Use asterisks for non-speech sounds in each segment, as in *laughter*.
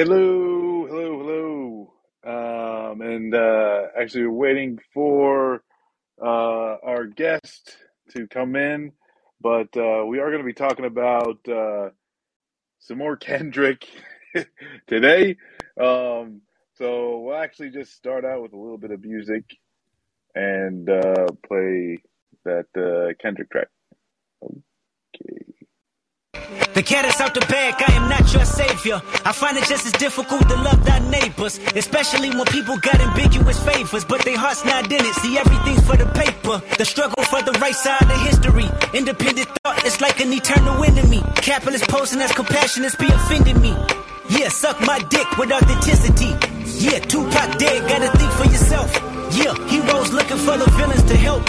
Hello, hello, hello. Um, and uh, actually, we're waiting for uh, our guest to come in, but uh, we are going to be talking about uh, some more *laughs* Kendrick today. Um, so we'll actually just start out with a little bit of music and uh, play that uh, Kendrick track. Okay. The cat is out the bag, I am not your savior. I find it just as difficult to love thy neighbors, especially when people got ambiguous favors, but their heart's not in it. See, everything's for the paper. The struggle for the right side of history. Independent thought is like an eternal enemy. Capitalist posing as compassionate be offending me. Yeah, suck my dick with authenticity. Yeah, Tupac dead, gotta think for yourself. Yeah, heroes looking for the villains to help.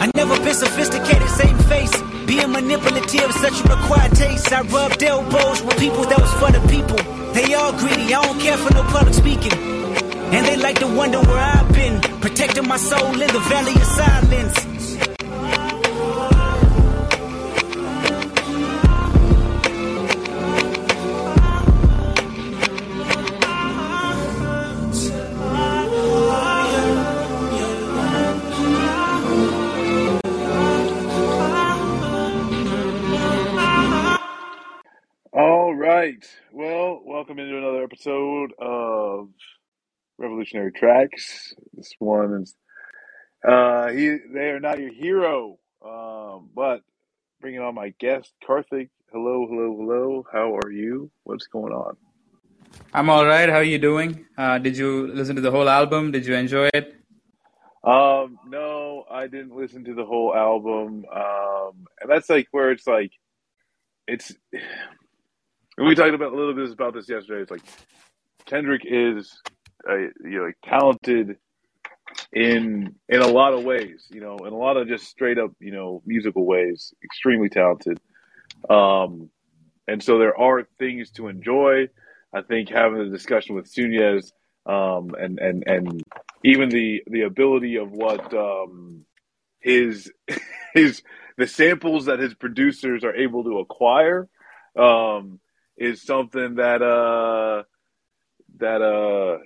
I never been sophisticated, same face. Being manipulative, such a required taste. I rubbed elbows with people that was for the people. They all greedy, I don't care for no public speaking. And they like to wonder where I've been, protecting my soul in the valley of silence. Right. Well, welcome into another episode of Revolutionary Tracks. This one is uh he they are not your hero. Um but bringing on my guest Karthik. Hello, hello, hello. How are you? What's going on? I'm all right. How are you doing? Uh, did you listen to the whole album? Did you enjoy it? Um no, I didn't listen to the whole album. Um and that's like where it's like it's and we talked about a little bit about this yesterday. It's like Kendrick is a, you know like, talented in in a lot of ways, you know, in a lot of just straight up, you know, musical ways, extremely talented. Um, and so there are things to enjoy. I think having the discussion with Sunez, um, and and and even the the ability of what um, his *laughs* his the samples that his producers are able to acquire um, is something that uh that uh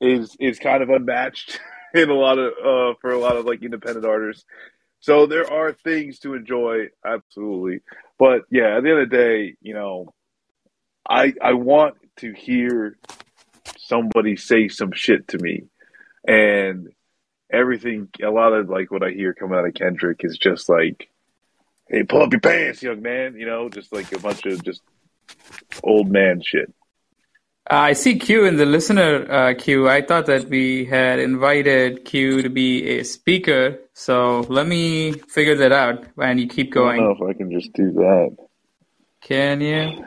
is is kind of unmatched *laughs* in a lot of uh for a lot of like independent artists. So there are things to enjoy, absolutely. But yeah, at the end of the day, you know, I I want to hear somebody say some shit to me. And everything a lot of like what I hear coming out of Kendrick is just like Hey, pull up your pants, young man, you know, just like a bunch of just old man shit. Uh, I see Q in the listener uh, queue. I thought that we had invited Q to be a speaker. So let me figure that out and you keep I don't know going. if I can just do that. Can you?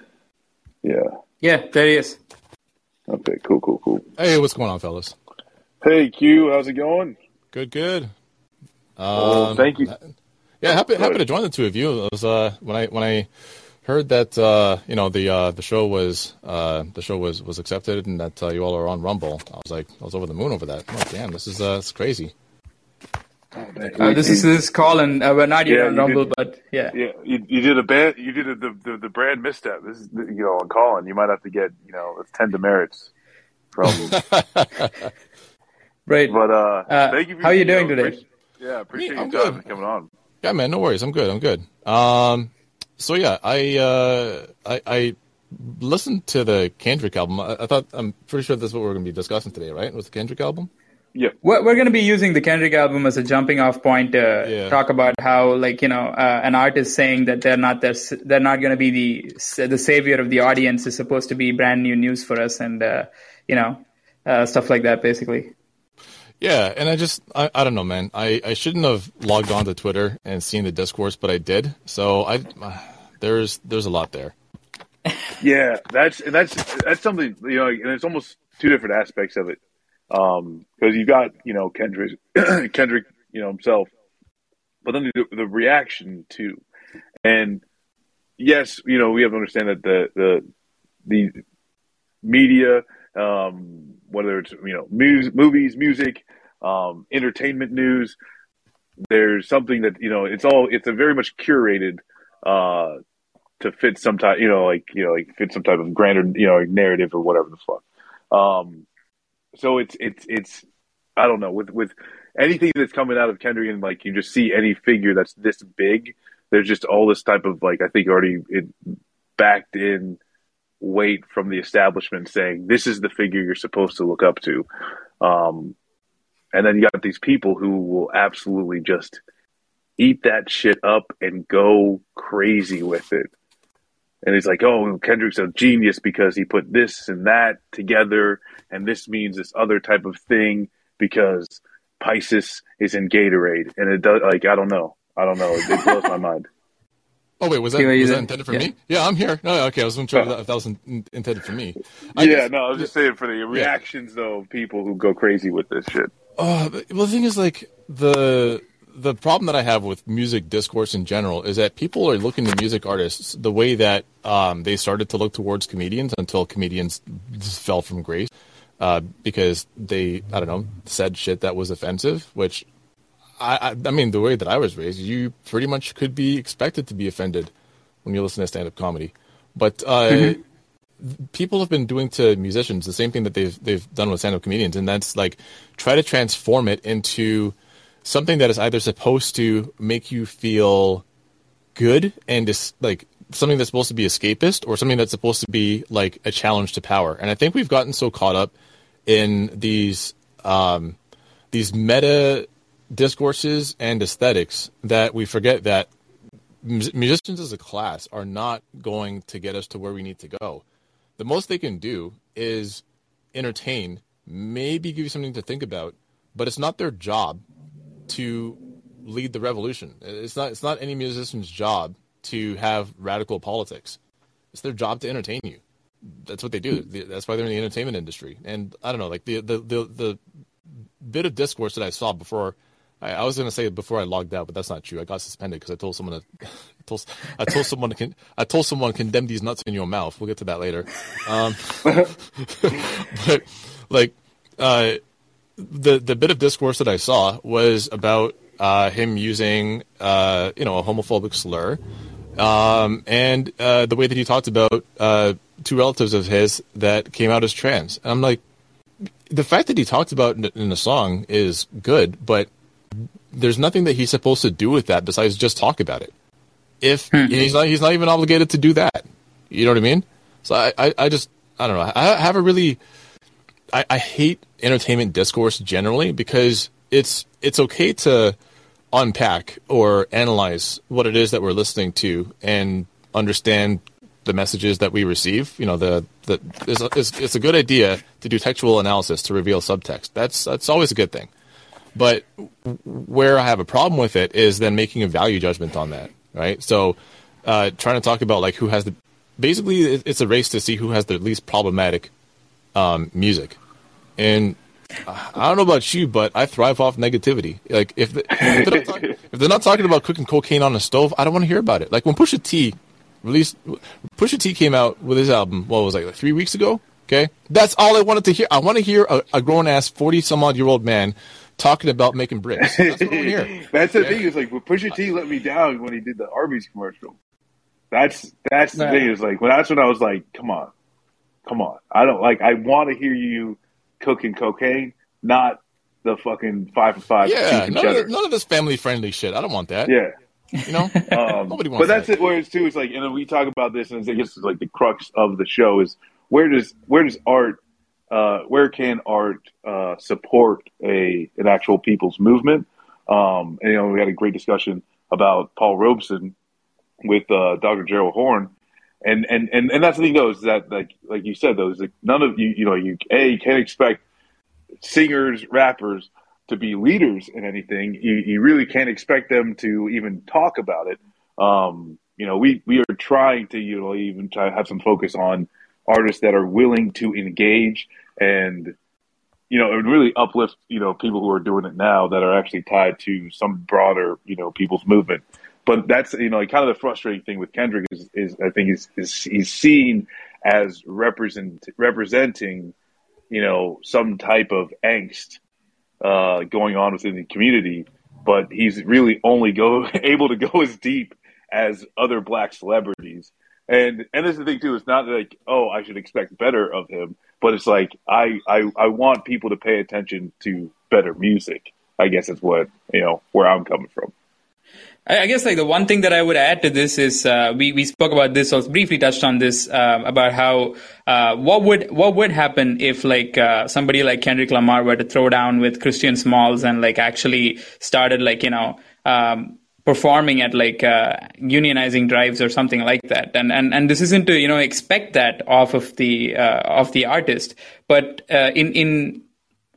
Yeah. Yeah, there he is. Okay, cool, cool, cool. Hey, what's going on, fellas? Hey Q, how's it going? Good, good. Well, Um, thank you. yeah, happy happy to join the two of you. It was uh, when I when I heard that uh, you know the uh, the show was uh, the show was was accepted and that uh, you all are on Rumble. I was like, I was over the moon over that. I'm like, damn, this is uh, it's crazy. Oh. Uh, this is this call, and uh, we're not yet Yeah, on Rumble, did. but yeah. Yeah, you, you did a bad, you did a, the, the the brand misstep. This is you know on Callin. You might have to get you know it's ten demerits from. *laughs* Right. but uh, Uh, thank you. For, how are you doing know, today? appreciate- yeah, appreciate I'm good. coming on. Yeah, man, no worries. I'm good. I'm good. Um, so yeah, I uh, I, I listened to the Kendrick album. I, I thought I'm pretty sure that's what we're going to be discussing today, right? Was the Kendrick album? Yeah, We're, we're going to be using the Kendrick album as a jumping off point to Yeah. talk about how, like, you know, uh, an artist saying that they're not their, they're not going to be the the savior of the audience is supposed to be brand new news for us, and uh, you know, uh, stuff like that, basically. Yeah, and I just I, I don't know, man. I, I shouldn't have logged on to Twitter and seen the discourse, but I did. So I uh, *sighs* there's there's a lot there. yeah. That's that's that's something you know, and it's almost two different aspects of it. Um, because you've got you know Kendrick, *clears throat* Kendrick, you know himself, but then the, the reaction too, and yes, you know we have to understand that the the the media, um, whether it's you know movies, music, um, entertainment news, there's something that you know it's all it's a very much curated uh, to fit some type you know like you know like fit some type of grander you know narrative or whatever the fuck. Um, so it's it's it's I don't know with with anything that's coming out of Kendrick and like you just see any figure that's this big. There's just all this type of like I think already it backed in weight from the establishment saying this is the figure you're supposed to look up to. Um, and then you got these people who will absolutely just eat that shit up and go crazy with it. And it's like, oh, Kendrick's a genius because he put this and that together, and this means this other type of thing because Pisces is in Gatorade, and it does. Like, I don't know, I don't know. It, it blows my *laughs* mind. Oh wait, was that, was that intended for Yeah. me? Yeah, I'm here. No, okay, I was wondering if that was in, intended for me. I yeah, guess- no, I was just saying for the reactions though of people who go crazy with this shit. Uh, well, the thing is, like the the problem that I have with music discourse in general is that people are looking to music artists the way that um, they started to look towards comedians until comedians fell from grace uh, because they, I don't know, said shit that was offensive. Which, I, I, I mean, the way that I was raised, you pretty much could be expected to be offended when you listen to stand up comedy. But uh, people have been doing to musicians the same thing that they've they've done with stand-up comedians, and that's like try to transform it into something that is either supposed to make you feel good and is like something that's supposed to be escapist, or something that's supposed to be like a challenge to power. And I think we've gotten so caught up in these um, these meta discourses and aesthetics that we forget that musicians as a class are not going to get us to where we need to go. The most they can do is entertain, maybe give you something to think about, but it's not their job to lead the revolution. It's not it's not any musician's job to have radical politics. It's their job to entertain you. That's what they do. That's why they're in the entertainment industry. And I don't know, like the the the, the bit of discourse that I saw before. I, I was going to say it before I logged out, but that's not true. I got suspended because I told someone to. I *laughs* told, I told someone to con, I told someone condemn these nuts in your mouth. We'll get to that later. Um, *laughs* but like uh, the the bit of discourse that I saw was about uh, him using uh, you know a homophobic slur, um, and uh, the way that he talked about uh, two relatives of his that came out as trans. And I'm like, the fact that he talked about it in a song is good, but there's nothing that he's supposed to do with that besides just talk about it. If hmm. he's not, he's not even obligated to do that. You know what I mean? So I, I, I just, I don't know. I have a really, I, I hate entertainment discourse generally because it's, it's okay to unpack or analyze what it is that we're listening to and understand the messages that we receive. You know, the, the it's, it's, it's a good idea to do textual analysis to reveal subtext. That's that's always a good thing. But where I have a problem with it is then making a value judgment on that, right? So, uh, trying to talk about like who has the basically it's a race to see who has the least problematic um, music, and I don't know about you, but I thrive off negativity. Like if, the, if, they're not talk- if they're not talking about cooking cocaine on a stove, I don't want to hear about it. Like when Pusha T released, Pusha T came out with his album. What was it, like three weeks ago? Okay, that's all I wanted to hear. I want to hear a, a grown ass forty some odd year old man talking about making bricks. That's what I hear. *laughs* That's the Yeah. thing. Is like, well, Pusha T let me down when he did the Arby's commercial. That's that's the Nah. thing. Is like, when that's when I was like, come on, come on. I don't like. I want to hear you cooking cocaine, not the fucking five for five. Yeah, none of, the- none of this family friendly shit. I don't want that. Yeah. You know, *laughs* Um, Nobody wants but that's that. it. Where it's too. It's like, and then we talk about this, and I guess it's like the crux of the show is where does where does art, uh, where can art uh, support a an actual people's movement? Um, and you know, we had a great discussion about Paul Robeson with uh, Dr. Gerald Horne, and and and and that's the thing though is that like like you said though is like none of you you know you a you can't expect singers rappers to be leaders in anything you, you really can't expect them to even talk about it um you know we we are trying to you know even try have some focus on artists that are willing to engage and you know, and really uplift, you know, people who are doing it now that are actually tied to some broader, you know, people's movement. But that's, you know, like kind of the frustrating thing with Kendrick is, is I think is, is he's seen as represent representing, you know, some type of angst uh, going on within the community, but he's really only go *laughs* able to go as deep as other black celebrities. And and this is the thing too. It's not like oh I should expect better of him, but it's like I I, I want people to pay attention to better music. I guess is what you know where I'm coming from. I guess like the one thing that I would add to this is uh, we we spoke about this or briefly touched on this uh, about how uh, what would what would happen if like uh, somebody like Kendrick Lamar were to throw down with Christian Smalls and like actually started like you know um, performing at like uh, unionizing drives or something like that. And and and this isn't to you know expect that off of the uh, of the artist. But in in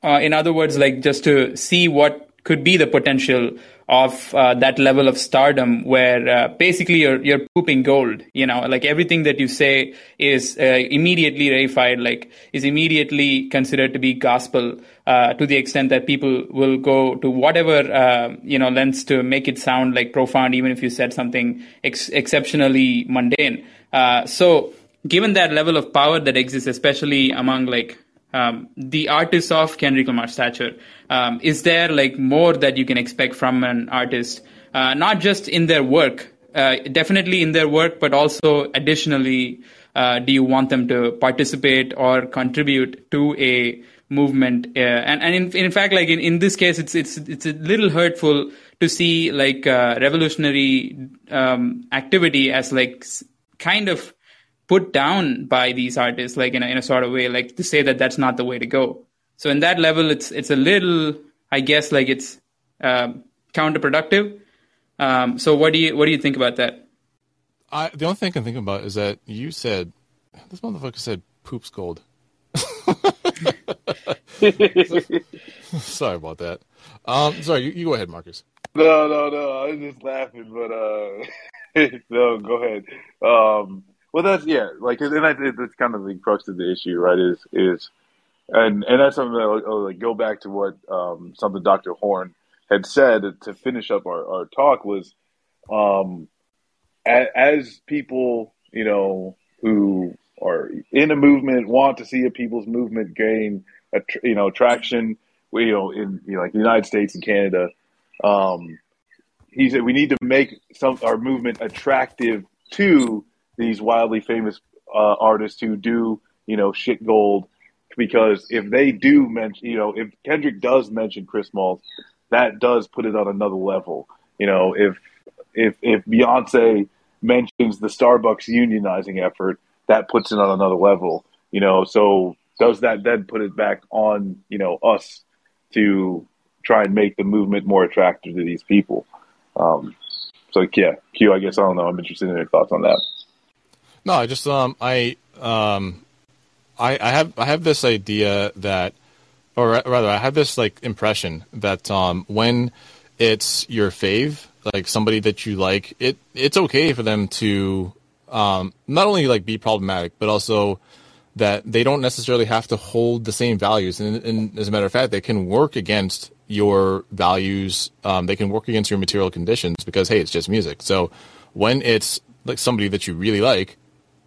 in other words like just to see what could be the potential of uh, that level of stardom where uh, basically you're you're pooping gold you know? Like everything that you say is uh, immediately reified like is immediately considered to be gospel uh, to the extent that people will go to whatever uh, you know lengths to make it sound like profound even if you said something ex- exceptionally mundane. Uh, so given that level of power that exists especially among like um, the artists of Kendrick Lamar stature. Um, is there like more that you can expect from an artist, uh, not just in their work, uh, definitely in their work, but also additionally, uh, do you want them to participate or contribute to a movement? Uh, and and in, in fact, like in, in this case, it's it's it's a little hurtful to see like uh, revolutionary um, activity as like kind of put down by these artists, like in a, in a sort of way, like to say that that's not the way to go. So in that level, it's it's a little, I guess, like it's uh, counterproductive. Um, so what do you what do you think about that? I, the only thing I can think about is that you said this motherfucker said poops gold. *laughs* sorry about that. Um, sorry, you, you, go ahead, Marcus. No, no, no. I was just laughing, but uh, *laughs* no, go ahead. Um, well, that's yeah, like, and I, that's kind of the crux of the issue, right? Is is, and and that's something that I'll, like go back to what um, something Dr. Horne had said to finish up our, our talk was, um, as, as people, you know, who are in a movement want to see a people's movement gain, a, you know, traction, We, you know, in you know, like the United States and Canada. Um, he said we need to make some our movement attractive to these wildly famous uh, artists who do, you know, shit gold. Because if they do mention, you know, if Kendrick does mention Chris Smalls, that does put it on another level. You know, if if if Beyonce mentions the Starbucks unionizing effort, that puts it on another level. You know, so does that then put it back on you know us to try and make the movement more attractive to these people? Um, so yeah, Q. I guess I don't know. I'm interested in your thoughts on that. No, I just um I um I I have I have this idea that or rather I have this like impression that um when it's your fave, like somebody that you like, it it's okay for them to um not only like be problematic, but also that they don't necessarily have to hold the same values. And, and as a matter of fact, they can work against your values. Um, they can work against your material conditions because hey, it's just music. So when it's like somebody that you really like,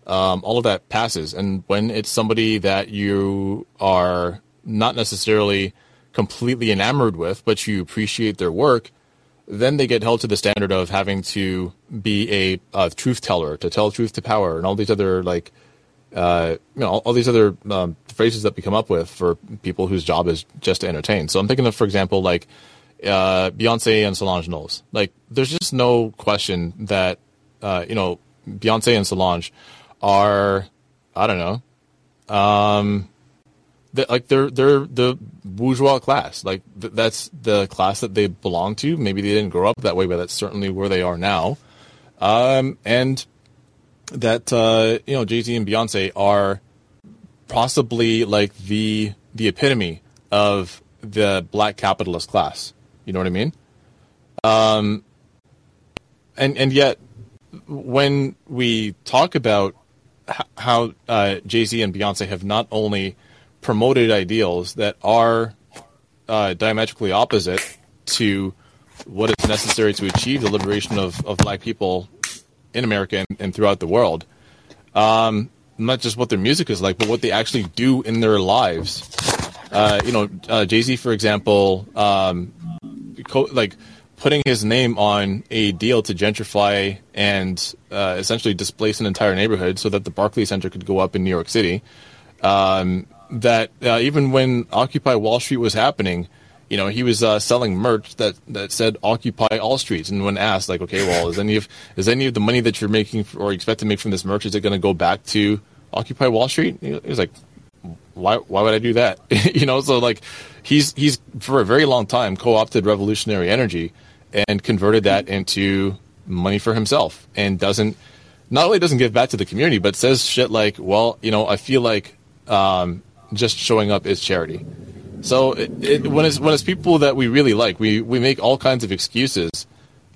um, all of that passes. And when it's somebody that you are not necessarily completely enamored with, but you appreciate their work, then they get held to the standard of having to be a, a truth teller, to tell truth to power, and all these other like, uh, you know, all, all these other um, phrases that we come up with for people whose job is just to entertain. So I'm thinking of, for example, like uh, Beyonce and Solange Knowles. Like, there's just no question that uh, you know Beyonce and Solange are I don't know, um, like they're they're the bourgeois class. Like th- that's the class that they belong to. Maybe they didn't grow up that way, but that's certainly where they are now. Um, and that uh, you know Jay Z and Beyonce are possibly like the the epitome of the black capitalist class. You know what I mean? Um, and and yet when we talk about how uh, Jay Z and Beyonce have not only promoted ideals that are uh, diametrically opposite to what is necessary to achieve the liberation of, of black people in America and, and throughout the world. Um, not just what their music is like, but what they actually do in their lives. Uh, you know, uh, Jay Z, for example, um, co- like putting his name on a deal to gentrify and uh, essentially displace an entire neighborhood so that the Barclays Center could go up in New York City. Um, that uh, even when Occupy Wall Street was happening, you know, he was uh, selling merch that, that said "Occupy all streets." And when asked, like, okay, well, is any of is any of the money that you're making or expect to make from this merch is it going to go back to Occupy Wall Street? He was like, why why would I do that? *laughs* you know, so like, he's he's for a very long time co-opted revolutionary energy and converted that into money for himself, and doesn't not only doesn't give back to the community, but says shit like, well, you know, I feel like um, just showing up is charity. So it, it, when it's when it's people that we really like, we we make all kinds of excuses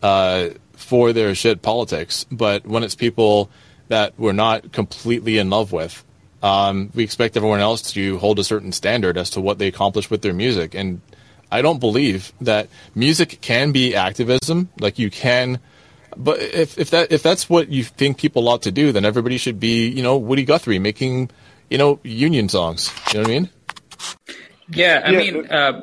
uh, for their shit politics. But when it's people that we're not completely in love with, um, we expect everyone else to hold a certain standard as to what they accomplish with their music. And I don't believe that music can be activism. Like you can, but if if that if that's what you think people ought to do, then everybody should be you know Woody Guthrie making you know union songs. You know what I mean? Yeah, I Yeah, mean, uh,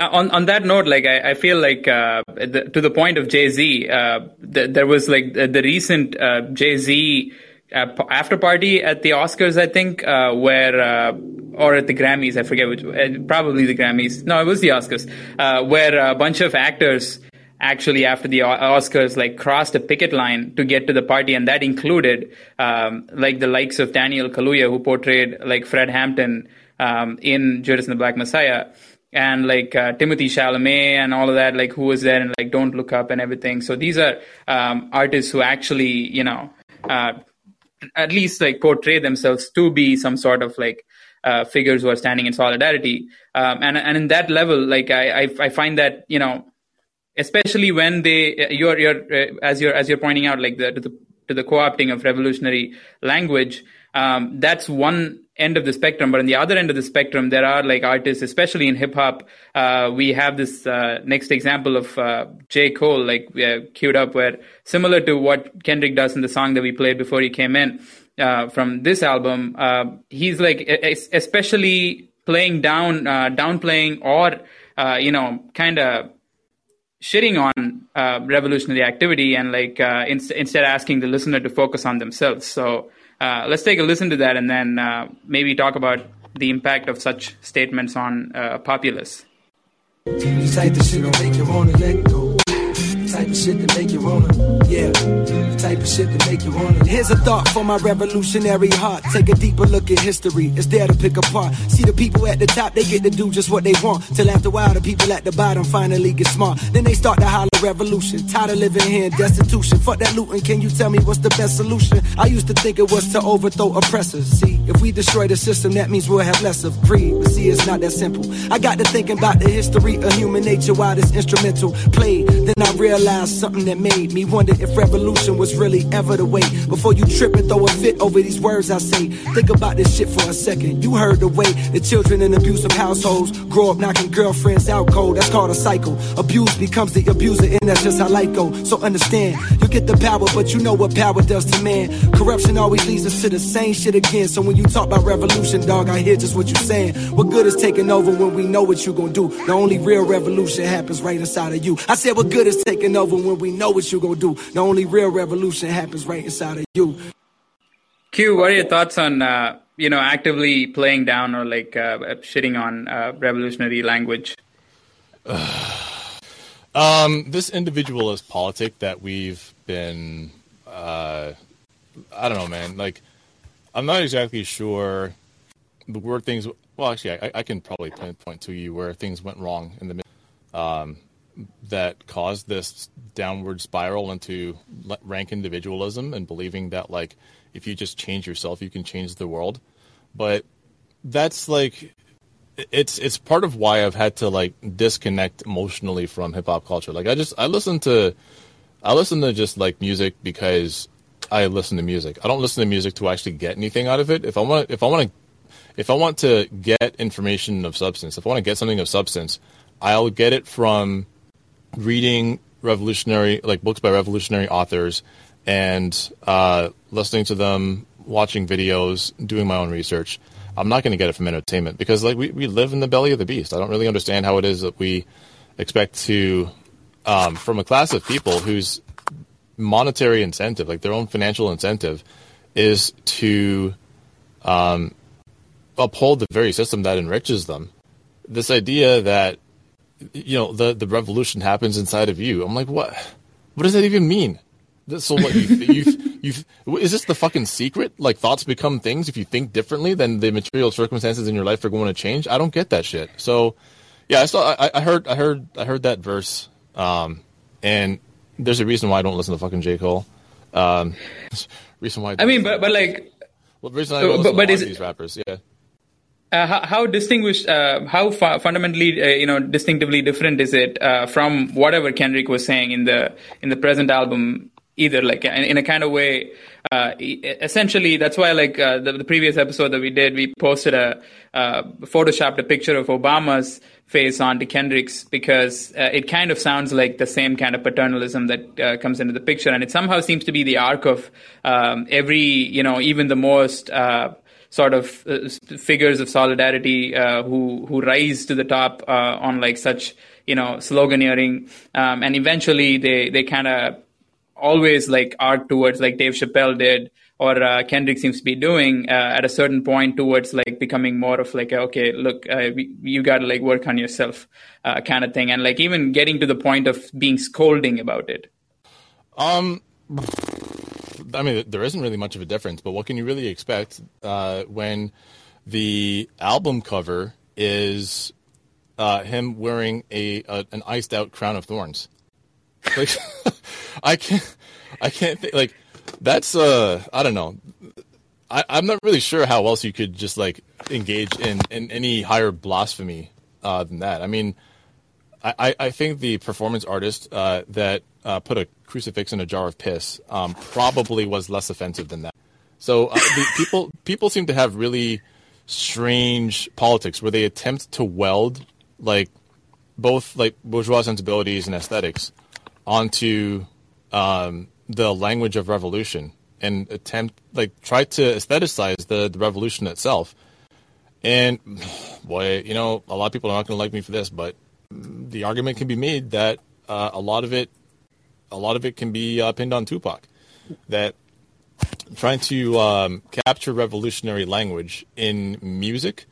on on that note, like I, I feel like uh, the, to the point of Jay Z, uh, th- there was like the, the recent uh, Jay Z p- after party at the Oscars, I think, uh, where uh, or at the Grammys, I forget which, uh, probably the Grammys. No, it was the Oscars, uh, where a bunch of actors actually after the Oscars like crossed a picket line to get to the party, and that included um, like the likes of Daniel Kaluuya, who portrayed like Fred Hampton um, in Judas and the Black Messiah, and like uh, Timothy Chalamet and all of that, like who was there and like Don't Look Up and everything. So these are um, artists who actually, you know, uh, at least like portray themselves to be some sort of like uh, figures who are standing in solidarity. Um, and and in that level, like I I, I find that you know especially when they you're you're uh, as you're as you're pointing out like the to the to the co-opting of revolutionary language um, that's one end of the spectrum but on the other end of the spectrum there are like artists especially in hip hop uh, we have this uh, next example of uh, J Cole like uh, queued up where similar to what Kendrick does in the song that we played before he came in uh, from this album uh, he's like especially playing down uh, downplaying or you know kind of shitting on revolutionary activity and like in- instead asking the listener to focus on themselves. So uh, let's take a listen to that and then uh, maybe talk about the impact of such statements on uh, populace. Type of shit that make you wanna, yeah. Type of shit that make you wanna. Here's a thought for my revolutionary heart. Take a deeper look at history. It's there to pick apart. See the people at the top, they get to do just what they want. Till after a while, the people at the bottom finally get smart. Then they start to holler revolution. Tired of living here in destitution. Fuck that looting. Can you tell me what's the best solution? I used to think it was to overthrow oppressors. See, if we destroy the system, that means we'll have less of greed. But see, it's not that simple. I got to thinking about the history of human nature while this instrumental played. Then I realized something that made me wonder if revolution was really ever the way. Before you trip and throw a fit over these words I say, think about this shit for a second. You heard the way the children in abusive households grow up knocking girlfriends out cold. That's called a cycle. Abuse becomes the abuser, and that's just how life goes. So understand, you get the power, but you know what power does to man. Corruption always leads us to the same shit again. So when you talk about revolution, dog, I hear just what you're saying. What good is taking over when we know what you're gonna do? The only real revolution happens right inside of you. I said, what good is taking over when we know what you're gonna do? The only real revolution happens right inside of you. Q, what are your thoughts on uh, you know actively playing down or like uh, shitting on uh, revolutionary language? *sighs* Um, this individualist politic that we've been, uh, I don't know, man. Like, I'm not exactly sure the word things. Well, actually, I, I can probably pinpoint to you where things went wrong in the mid- um, that caused this downward spiral into rank individualism and believing that like if you just change yourself, you can change the world. But that's like it's it's part of why I've had to like disconnect emotionally from hip hop culture. Like I just I listen to I listen to just like music because I listen to music. I don't listen to music to actually get anything out of it. If I want if I want to if I want to get information of substance, if I want to get something of substance, I'll get it from reading revolutionary, like books by revolutionary authors, and uh, listening to them, watching videos, doing my own research. I'm not going to get it from entertainment because like we, we live in the belly of the beast. I don't really understand how it is that we expect to, um, from a class of people whose monetary incentive, like their own financial incentive, is to um, uphold the very system that enriches them. This idea that you know the the revolution happens inside of you. I'm like, what? What does that even mean? So what? You, you, you, is this the fucking secret? Like thoughts become things if you think differently, then the material circumstances in your life are going to change. I don't get that shit. So, yeah, I saw. I, I heard. I heard. I heard that verse. Um, and there's a reason why I don't listen to fucking J Cole. Um, *laughs* reason why. I, I mean, but but like. Well, reason I don't listen but, but to these rappers, yeah. Uh, how, how, distinguished, uh, how fu- fundamentally, uh, you know, distinctively different is it uh, from whatever Kendrick was saying in the in the present album? Either like in, in a kind of way, uh, essentially that's why like the, the, previous episode that we did, we posted a photoshopped a picture of Obama's face onto Kendrick's because it kind of sounds like the same kind of paternalism that comes into the picture, and it somehow seems to be the arc of um, every, you know, even the most sort of uh, figures of solidarity uh, who who rise to the top uh, on like such you know sloganeering, um, and eventually they they kind of always like arc towards like Dave Chappelle did or uh, Kendrick seems to be doing uh, at a certain point towards like becoming more of like okay look uh, you got to like work on yourself kind of thing. And like even getting to the point of being scolding about it. Um I mean, there isn't really much of a difference, but what can you really expect uh, when the album cover is uh, him wearing a, a, an iced out crown of thorns? Like, *laughs* I can't, I can't think like that's uh, I don't know. I, I'm not really sure how else you could just like engage in, in any higher blasphemy uh, than that. I mean, I, I think the performance artist uh, that uh, put a crucifix in a jar of piss um, probably was less offensive than that. So uh, the, *laughs* people people seem to have really strange politics where they attempt to weld like both like bourgeois sensibilities and aesthetics onto um, the language of revolution and attempt like try to aestheticize the, the revolution itself. And *sighs* boy, you know, a lot of people are not going to like me for this, but the argument can be made that uh, a lot of it, a lot of it can be uh, pinned on Tupac. That trying to um, capture revolutionary language in music,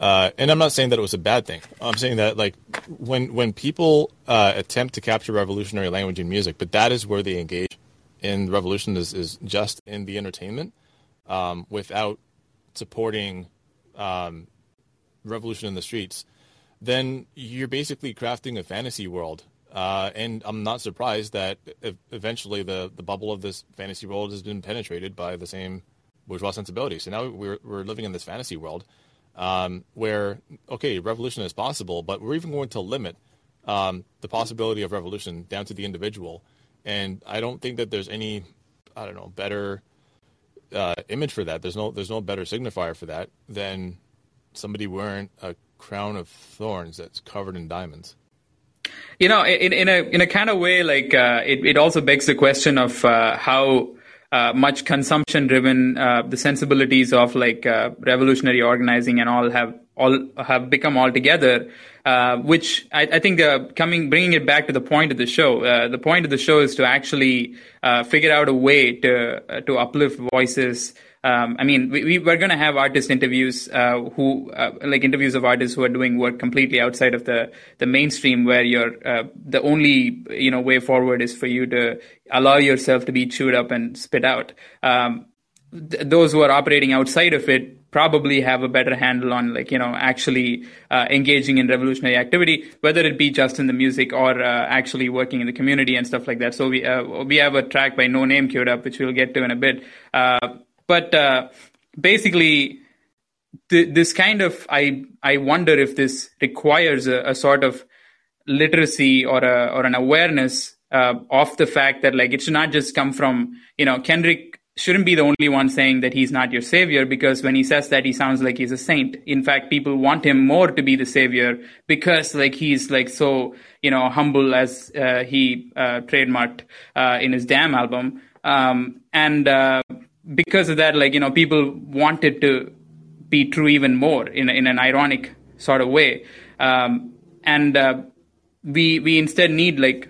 uh, and I'm not saying that it was a bad thing. I'm saying that like when when people uh, attempt to capture revolutionary language in music, but that is where they engage in revolution is, is just in the entertainment um, without supporting um, revolution in the streets then you're basically crafting a fantasy world. Uh, and I'm not surprised that eventually the, the bubble of this fantasy world has been penetrated by the same bourgeois sensibility. So now we're, we're living in this fantasy world um, where, okay, revolution is possible, but we're even going to limit um, the possibility of revolution down to the individual. And I don't think that there's any, I don't know, better uh, image for that. There's no there's no better signifier for that than somebody wearing a crown of thorns that's covered in diamonds. You know, in, in a in a kind of way, like uh, it, it also begs the question of uh, how uh, much consumption driven uh, the sensibilities of like uh, revolutionary organizing and all have all have become altogether. Uh, which I, I think coming bringing it back to the point of the show. the point of the show is to actually figure out a way to to uplift voices um, I mean, we, we are going to have artist interviews uh, who uh, like interviews of artists who are doing work completely outside of the the mainstream, where you're uh, the only you know way forward is for you to allow yourself to be chewed up and spit out. Um, th- those who are operating outside of it probably have a better handle on like you know actually uh, engaging in revolutionary activity whether it be just in the music or uh, actually working in the community and stuff like that so we uh, we have a track by Noname queued up which we'll get to in a bit uh, but uh, basically, th- this kind of I I wonder if this requires a, a sort of literacy or a or an awareness uh, of the fact that like it should not just come from you know Kendrick shouldn't be the only one saying that he's not your savior because when he says that he sounds like he's a saint. In fact people want him more to be the savior because like he's like so you know humble as uh, he uh, trademarked uh, in his damn album. Um, and uh, because of that like you know people wanted to be true even more in, in an ironic sort of way. Um, and uh, we we instead need like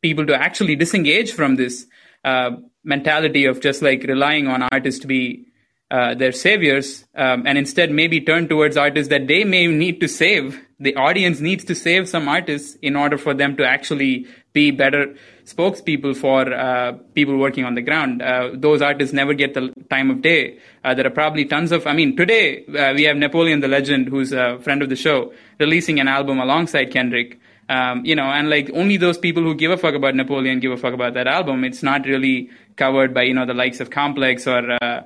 people to actually disengage from this uh, mentality of just like relying on artists to be uh, their saviors um, and instead maybe turn towards artists that they may need to save. The audience needs to save some artists in order for them to actually be better spokespeople for uh, people working on the ground. Uh, those artists never get the time of day. Uh, there are probably tons of, I mean, today uh, we have Napoleon the Legend, who's a friend of the show, releasing an album alongside Kendrick. Um, you know, and like only those people who give a fuck about Napoleon give a fuck about that album. It's not really covered by you know the likes of Complex or uh,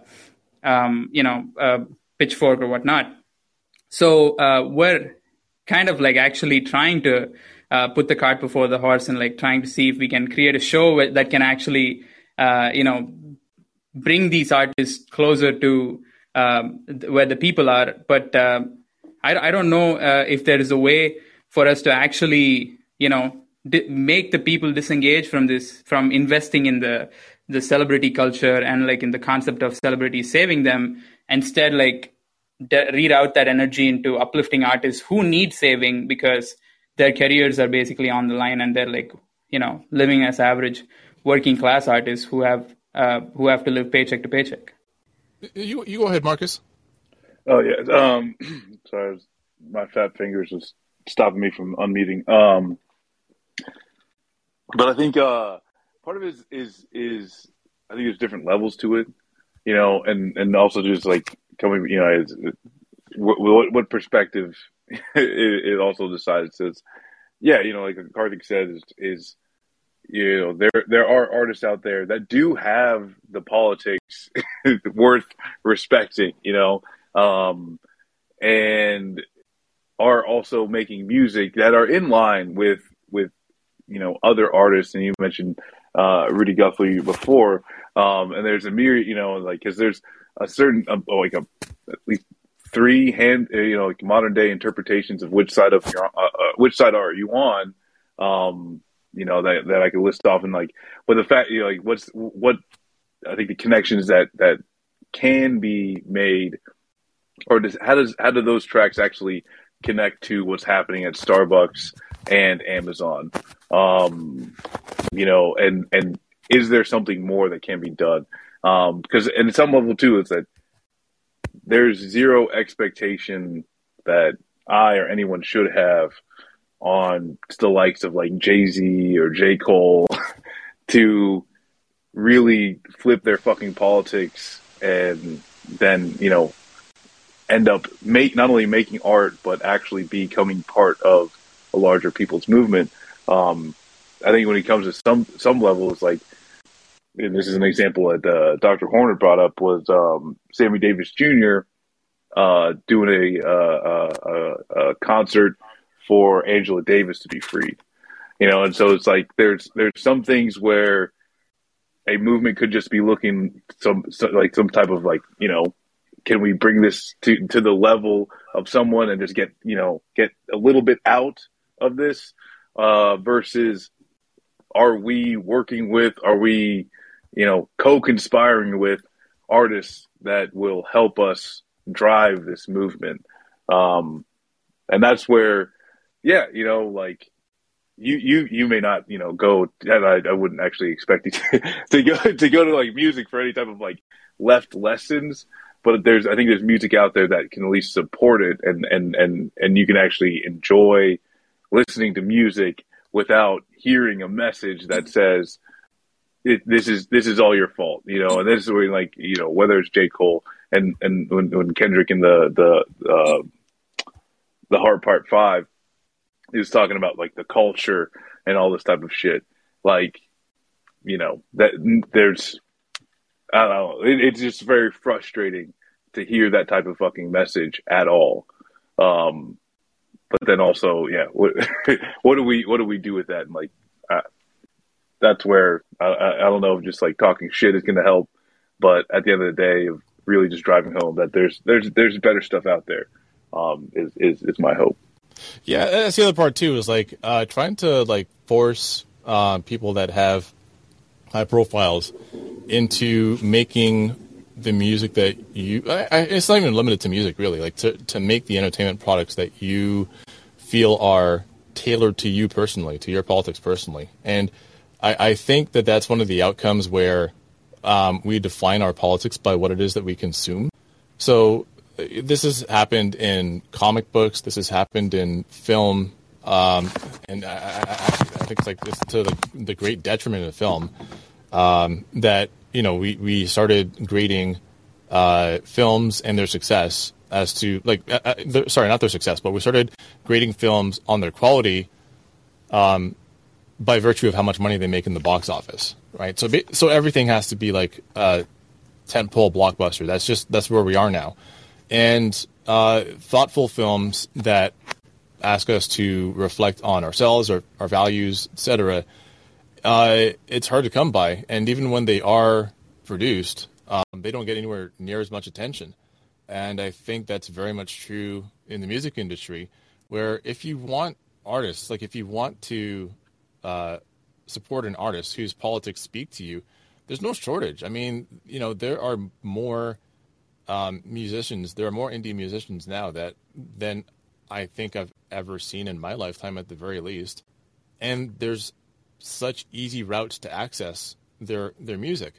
um, you know uh, Pitchfork or whatnot. So we're kind of like actually trying to uh, put the cart before the horse and like trying to see if we can create a show that can actually uh, you know bring these artists closer to um, where the people are. But uh, I, I don't know if there is a way for us to actually, you know, di- make the people disengage from this, from investing in the the celebrity culture and like in the concept of celebrities saving them. Instead, like de- read out that energy into uplifting artists who need saving because their careers are basically on the line and they're like, you know, living as average working class artists who have uh, who have to live paycheck to paycheck. You you go ahead, Marcus. Oh yeah. Um, *clears throat* sorry, my fat fingers was stopping me from unmuting. Um, but I think uh, part of it is, is, is I think there's different levels to it, you know, and and also just like coming, you know, it's, what, what perspective *laughs* it, it, also decides. Says, yeah, you know, like Karthik said, is, is you know there there are artists out there that do have the politics *laughs* worth respecting, you know, um, and are also making music that are in line with with you know other artists and you mentioned uh, Woody Guthrie before um, and there's a myriad you know like because there's a certain uh, like a at least three hand uh, you know like modern day interpretations of which side of your uh, uh, which side are you on um, you know that that I could list off and like but the fact you know like what's what I think the connections that that can be made or does how does how do those tracks actually connect to what's happening at Starbucks and Amazon. Um, you know, and and is there something more that can be done? Um, because and at some level too, it's that there's zero expectation that I or anyone should have on the likes of like Jay Z or J Cole *laughs* to really flip their fucking politics and then you know end up make not only making art but actually becoming part of a larger people's movement. Um, I think when it comes to some some level, it's like and this is an example that uh, Dr. Horner brought up was um, Sammy Davis Jr. Uh, doing a, uh, a, a, concert for Angela Davis to be freed. You know, and so it's like there's there's some things where a movement could just be looking some, some like some type of like you know can we bring this to to the level of someone and just get you know get a little bit out of this uh, versus are we working with are we you know co-conspiring with artists that will help us drive this movement. Um, and that's where yeah you know like you you you may not you know go and I, I wouldn't actually expect you *laughs* to, to go to go to like music for any type of like left lessons but there's I think there's music out there that can at least support it and and and and you can actually enjoy listening to music without hearing a message that says it, this is this is all your fault, you know. And this is where like you know whether it's J Cole and and when, when Kendrick in the the uh, the Heart Part Five he was talking about like the culture and all this type of shit, like you know that there's I don't know. It, it's just very frustrating to hear that type of fucking message at all. Um, but then also, yeah, what, *laughs* what do we what do we do with that? And like, uh, that's where I, I, don't know if just like talking shit is going to help. But at the end of the day, of really just driving home that there's there's there's better stuff out there um, is, is is my hope. Yeah, that's the other part too. Is like uh, trying to like force uh, people that have high profiles into making the music that you. I, I, it's not even limited to music, really. Like to to make the entertainment products that you feel are tailored to you personally, to your politics personally, and I, I think that that's one of the outcomes where um, we define our politics by what it is that we consume. So this has happened in comic books. This has happened in film, um, and I, I, I, think it's like to the, the great detriment of film um, that you know we we started grading uh, films and their success as to like uh, uh sorry not their success, but we started grading films on their quality. Um, by virtue of how much money they make in the box office, right? So, so everything has to be like a tentpole blockbuster. That's just that's where we are now and uh, thoughtful films that ask us to reflect on ourselves, our, our values, etc. Uh, it's hard to come by, and even when they are produced, um, they don't get anywhere near as much attention. And I think that's very much true in the music industry, where if you want artists, like if you want to uh, support an artist whose politics speak to you, there's no shortage. I mean, you know, there are more um, musicians. There are more indie musicians now that than I think I've ever seen in my lifetime, at the very least. And there's such easy routes to access their their music.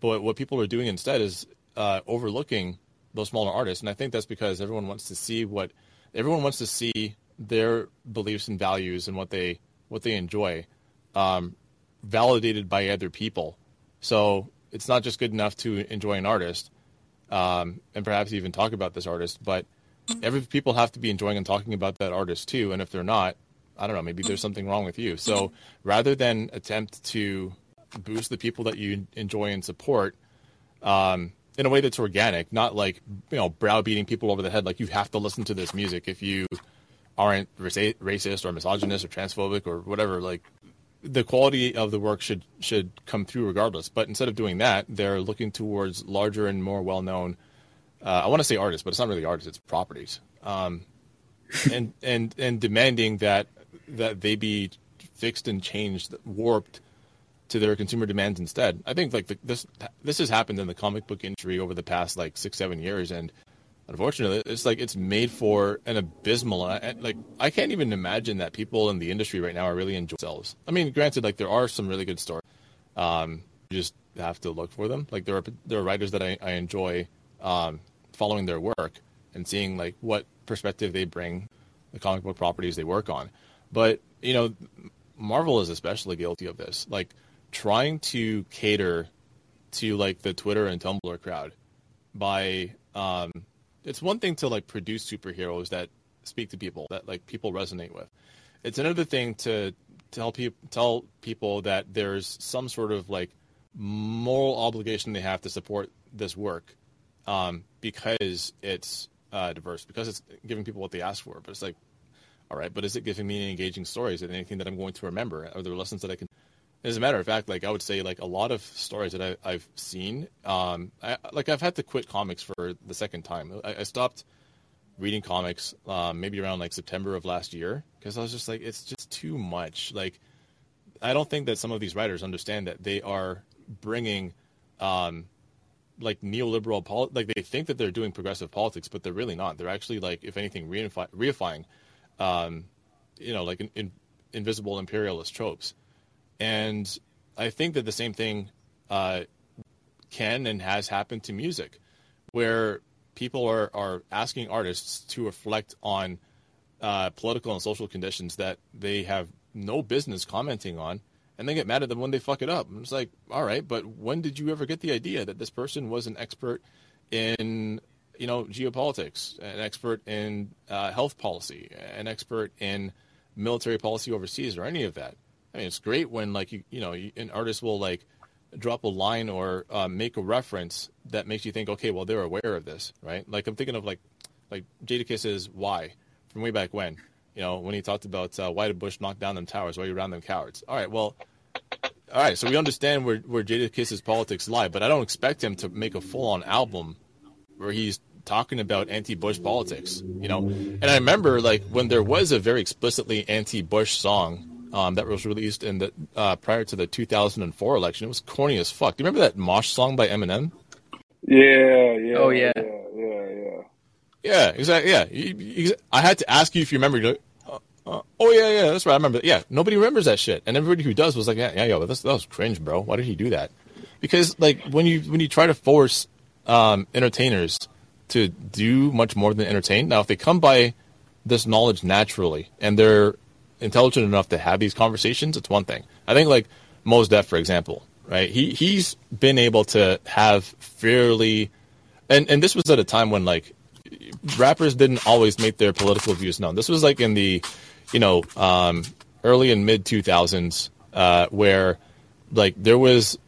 But what people are doing instead is uh, overlooking those smaller artists, and I think that's because everyone wants to see what everyone wants to see their beliefs and values and what they what they enjoy um, validated by other people. So it's not just good enough to enjoy an artist um, and perhaps even talk about this artist. But every people have to be enjoying and talking about that artist too. And if they're not, I don't know, maybe there's something wrong with you. So rather than attempt to boost the people that you enjoy and support um, in a way that's organic, not like you know browbeating people over the head like you have to listen to this music if you aren't racist or misogynist or transphobic or whatever. Like the quality of the work should should come through regardless. But instead of doing that, they're looking towards larger and more well known. Uh, I want to say artists, but it's not really artists; it's properties. Um, and and and demanding that that they be fixed and changed, warped to their consumer demands instead. I think like the, this this has happened in the comic book industry over the past like six seven years, and unfortunately, it's like it's made for an abysmal. Like I can't even imagine that people in the industry right now are really enjoying themselves. I mean, granted, like there are some really good stories. Um, you just have to look for them. Like there are there are writers that I, I enjoy um, following their work and seeing like what perspective they bring, the comic book properties they work on. But you know, Marvel is especially guilty of this. Like trying to cater to like the Twitter and Tumblr crowd by um, it's one thing to like produce superheroes that speak to people that like people resonate with. It's another thing to tell people tell people that there's some sort of like moral obligation they have to support this work um, because it's uh, diverse, because it's giving people what they ask for. But it's like, all right, but is it giving me engaging stories? It anything that I'm going to remember? Are there lessons that I can as a matter of fact, like I would say, like a lot of stories that I, have seen, um, I, like I've had to quit comics for the second time. I, I stopped reading comics um, maybe around like September of last year because I was just like, it's just too much. Like, I don't think that some of these writers understand that they are bringing, um, like neoliberal pol- like they think that they're doing progressive politics, but they're really not. They're actually like, if anything, reify- reifying, um, you know, like in, in, invisible imperialist tropes. And I think that the same thing uh, can and has happened to music, where people are, are asking artists to reflect on uh, political and social conditions that they have no business commenting on, and they get mad at them when they fuck it up. And it's like, all right, but when did you ever get the idea that this person was an expert in, you know, geopolitics, an expert in uh, health policy, an expert in military policy overseas, or any of that? I mean, it's great when like you you know an artist will like drop a line or uh, make a reference that makes you think, okay, well they're aware of this, right? Like I'm thinking of like like Jadakiss's "Why" from way back when, you know, when he talked about uh, why did Bush knock down them towers, why you round them cowards. All right, well, all right, so we understand where where Jadakiss's politics lie, but I don't expect him to make a full on album where he's talking about anti-Bush politics, you know. And I remember like when there was a very explicitly anti-Bush song um, that was released in the uh, prior to the 2004 election. It was corny as fuck. Do you remember that Mosh song by Eminem? Yeah, yeah. Oh, yeah. yeah, yeah, yeah. Yeah, exactly. Yeah, You- you- I had to ask you if you remember. You're like, uh, uh, oh yeah, yeah, that's right. I remember. That. Yeah, nobody remembers that shit, and everybody who does was like, yeah, yeah, yo, that's, that was cringe, bro. Why did he do that? Because like when you when you try to force um, entertainers to do much more than entertain, now if they come by this knowledge naturally and they're intelligent enough to have these conversations, it's one thing. I think like Mos Def, for example, right? He he's been able to have fairly, and and this was at a time when like rappers didn't always make their political views known. This was like in the, you know, um, early and mid 2000s, uh, where like there was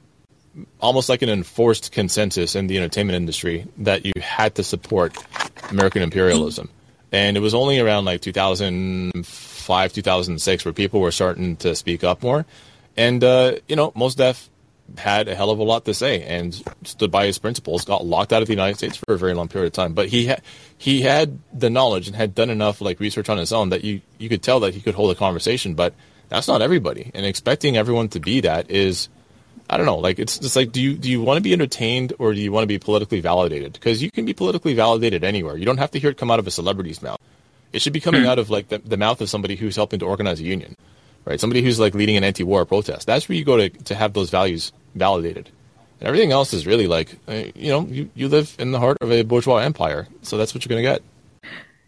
almost like an enforced consensus in the entertainment industry that you had to support American imperialism. And it was only around like 2005, 2006 where people were starting to speak up more. And, uh, you know, Mos Def had a hell of a lot to say and stood by his principles, got locked out of the United States for a very long period of time. But he, ha- he had the knowledge and had done enough like research on his own that you, you could tell that he could hold a conversation. But that's not everybody. And expecting everyone to be that is I don't know. Like it's just like, do you do you want to be entertained or do you want to be politically validated? Because you can be politically validated anywhere. You don't have to hear it come out of a celebrity's mouth. It should be coming out of like the, the mouth of somebody who's helping to organize a union, right? Somebody who's like leading an anti-war protest. That's where you go to to have those values validated. And everything else is really like, uh, you know, you, you live in the heart of a bourgeois empire, so that's what you're gonna get.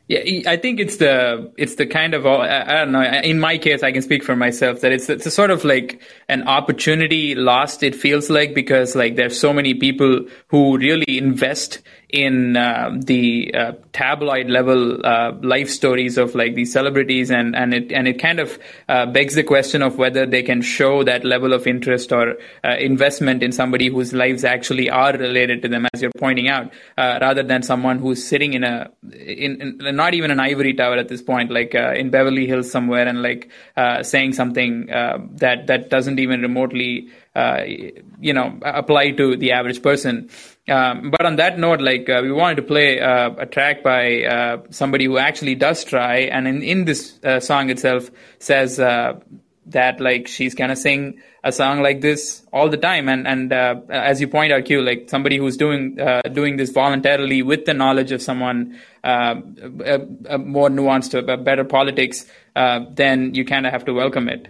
Yeah, I think it's the it's the kind of I I don't know. In my case, I can speak for myself that it's it's a sort of like an opportunity lost. It feels like because like there's so many people who really invest in uh, the uh, tabloid level uh, life stories of like these celebrities, and and it and it kind of uh, begs the question of whether they can show that level of interest or uh, investment in somebody whose lives actually are related to them, as you're pointing out, uh, rather than someone who's sitting in a in, in not even an ivory tower at this point, like in Beverly Hills somewhere, and like saying something that that doesn't even remotely, uh, you know, apply to the average person. Um, but on that note, like uh, we wanted to play uh, a track by uh, somebody who actually does try, and in in this uh, song itself says uh, that like she's gonna sing a song like this all the time and and as you point out q like somebody who's doing doing this voluntarily with the knowledge of someone a, a more nuanced a better politics then you kind of have to welcome it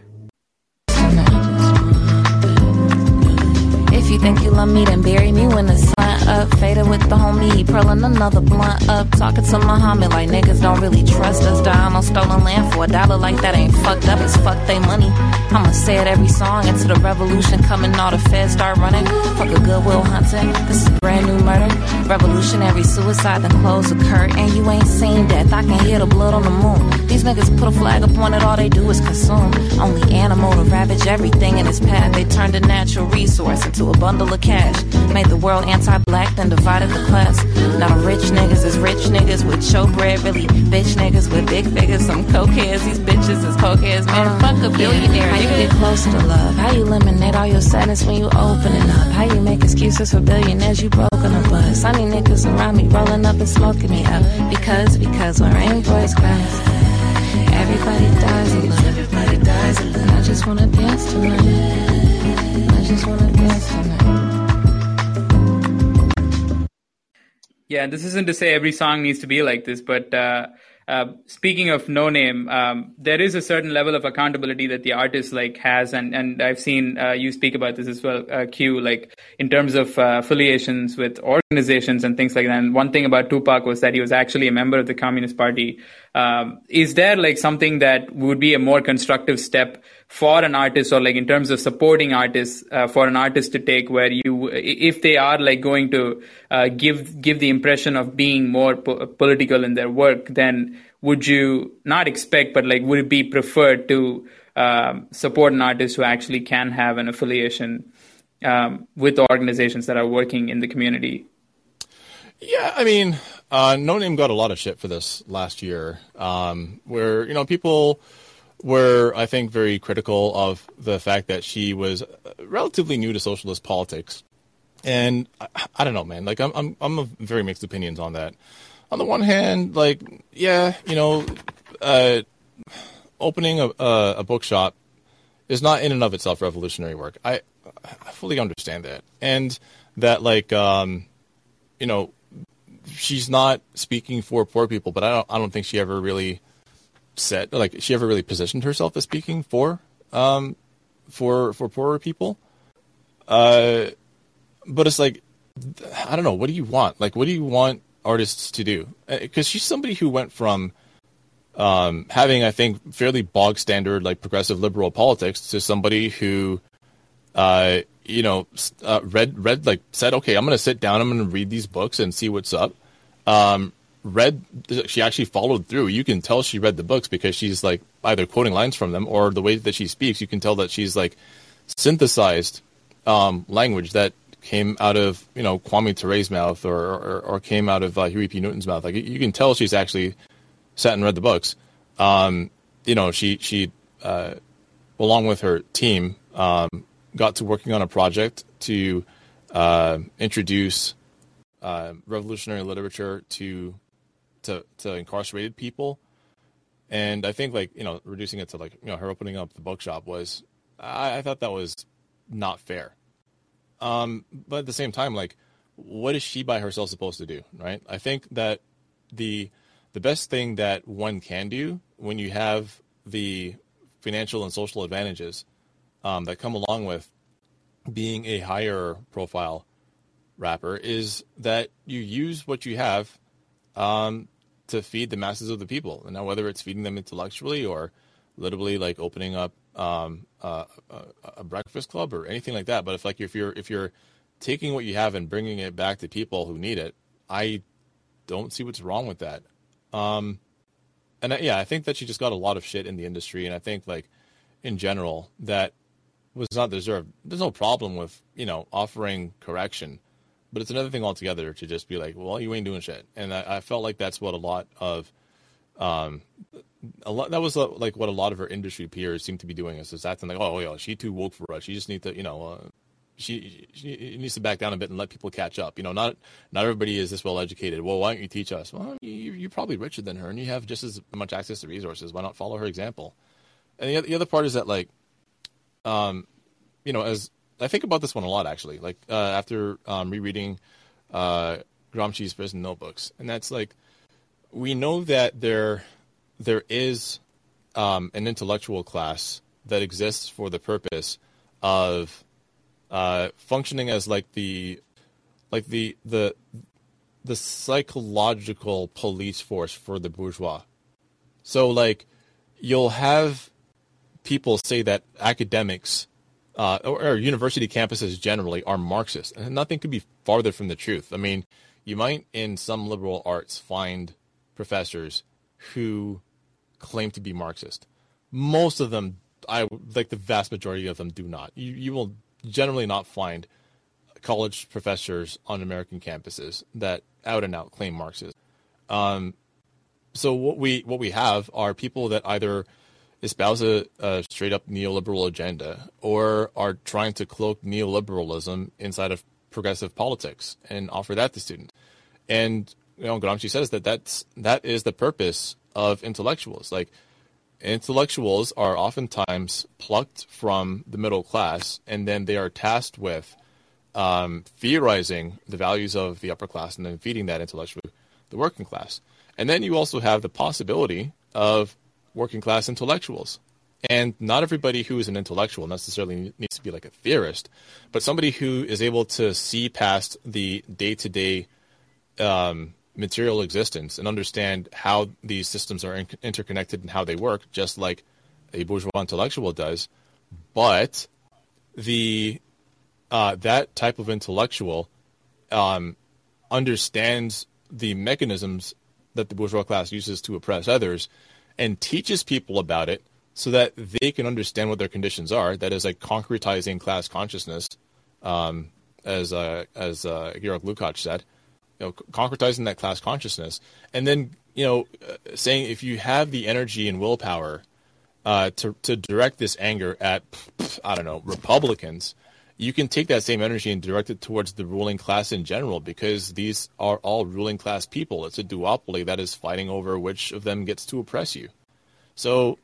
think you love me, then bury me when the sun up. Faded with the homie, purling another blunt up. Talking to Muhammad like niggas don't really trust us. Dying on stolen land for a dollar like that ain't fucked up. It's fuck they money. I'ma say it every song into the revolution coming. All the feds start running. Fuck a goodwill hunting. This is brand new murder. Revolutionary suicide, then close the curtain. You ain't seen death. I can hear the blood on the moon. These niggas put a flag up on it. All they do is consume. Only animal to ravage everything in its path. They turned a natural resource into a bundle of cash. Made the world anti-black, then divided the class. Now rich niggas is rich niggas with showbread. Really bitch niggas with big figures. Some cokeheads. These bitches is cokeheads. Man, uh, fuck a billionaire. How you get closer to love? How you eliminate all your sadness when you open it up? How you make excuses for billionaires you broken a bus? I need niggas around me rolling up and smoking me up. Because, because when rainbows cries, everybody dies a little. Everybody dies a little. I just wanna dance tonight. I just wanna dance tonight. Yeah, and this isn't to say every song needs to be like this, but uh, uh, speaking of Noname, um, there is a certain level of accountability that the artist like has, and and I've seen uh, you speak about this as well, uh, Q, like in terms of uh, affiliations with organizations and things like that. And one thing about Tupac was that he was actually a member of the Communist Party. Um, is there like something that would be a more constructive step for an artist or like in terms of supporting artists uh, for an artist to take where you if they are like going to uh, give give the impression of being more po- political in their work then would you not expect but like would it be preferred to um, support an artist who actually can have an affiliation um, with organizations that are working in the community Yeah, I mean, uh, Noname got a lot of shit for this last year, um, where you know people were, I think, very critical of the fact that she was relatively new to socialist politics. And I, I don't know, man. Like, I'm, I'm, I'm of very mixed opinions on that. On the one hand, like, yeah, you know, uh, opening a, a, a bookshop is not in and of itself revolutionary work. I, I fully understand that, and that, like, um, you know, she's not speaking for poor people, but I don't, I don't think she ever really said like she ever really positioned herself as speaking for um for for poorer people. Uh but it's like i don't know. What do you want? Like what do you want artists to do? Because she's somebody who went from um having i think fairly bog standard like progressive liberal politics to somebody who uh you know uh, read read like said okay i'm gonna sit down i'm gonna read these books and see what's up um read she actually followed through. You can tell she read the books because she's like either quoting lines from them or the way that she speaks you can tell that she's like synthesized um, language that came out of you know Kwame Ture's mouth or, or, or came out of uh, Huey P. Newton's mouth. Like you can tell she's actually sat and read the books. Um, you know she she uh, along with her team um, got to working on a project to uh, introduce uh, revolutionary literature to to to incarcerated people, and I think like you know reducing it to like you know her opening up the bookshop was I, I thought that was not fair. Um, but at the same time, like, what is she by herself supposed to do, right? I think that the the best thing that one can do when you have the financial and social advantages um, that come along with being a higher profile rapper is that you use what you have um, to feed the masses of the people. And now, whether it's feeding them intellectually or literally like opening up um, a, a, breakfast club or anything like that. But if like if you're if you're taking what you have and bringing it back to people who need it, I don't see what's wrong with that. Um, and I, yeah, I think that she just got a lot of shit in the industry, and I think like in general that was not deserved. There's no problem with you know offering correction, but it's another thing altogether to just be like, well, you ain't doing shit. And I, I felt like that's what a lot of um, a lot that was uh, like what a lot of her industry peers seem to be doing is just acting like, oh, yeah, she too woke for us. She just needs to, you know, uh, she she needs to back down a bit and let people catch up. You know, not not everybody is this well educated. Well, why don't you teach us? Well, you, you're probably richer than her, and you have just as much access to resources. Why not follow her example? And the, the other part is that, like, um, you know, as I think about this one a lot, actually, like uh, after um, rereading uh, Gramsci's prison notebooks, and that's like we know that there there is um, an intellectual class that exists for the purpose of uh, functioning as like the like the the the psychological police force for the bourgeois. So like you'll have people say that academics uh, or, or, university campuses generally are Marxist, and nothing could be farther from the truth. I mean, you might in some liberal arts find professors who claim to be Marxist. Most of them, I like the vast majority of them, do not. You you will generally not find college professors on American campuses that out and out claim Marxism. Um, so what we what we have are people that either espouse a, a, straight up neoliberal agenda or are trying to cloak neoliberalism inside of progressive politics and offer that to students. And you know, Gramsci says that that's that is the purpose of intellectuals. Like intellectuals are oftentimes plucked from the middle class, and then they are tasked with um, theorizing the values of the upper class, and then feeding that intellectual the working class. And then you also have the possibility of working class intellectuals. And not everybody who is an intellectual necessarily needs to be like a theorist, but somebody who is able to see past the day to day material existence and understand how these systems are in- interconnected and how they work, just like a bourgeois intellectual does. But the uh, that type of intellectual um, understands the mechanisms that the bourgeois class uses to oppress others and teaches people about it so that they can understand what their conditions are. That is like concretizing class consciousness, um, as uh, as uh, Georg Lukács said you know, concretizing that class consciousness, and then you know, uh, saying if you have the energy and willpower uh, to to direct this anger at I don't know Republicans, you can take that same energy and direct it towards the ruling class in general because these are all ruling class people. It's a duopoly that is fighting over which of them gets to oppress you. So,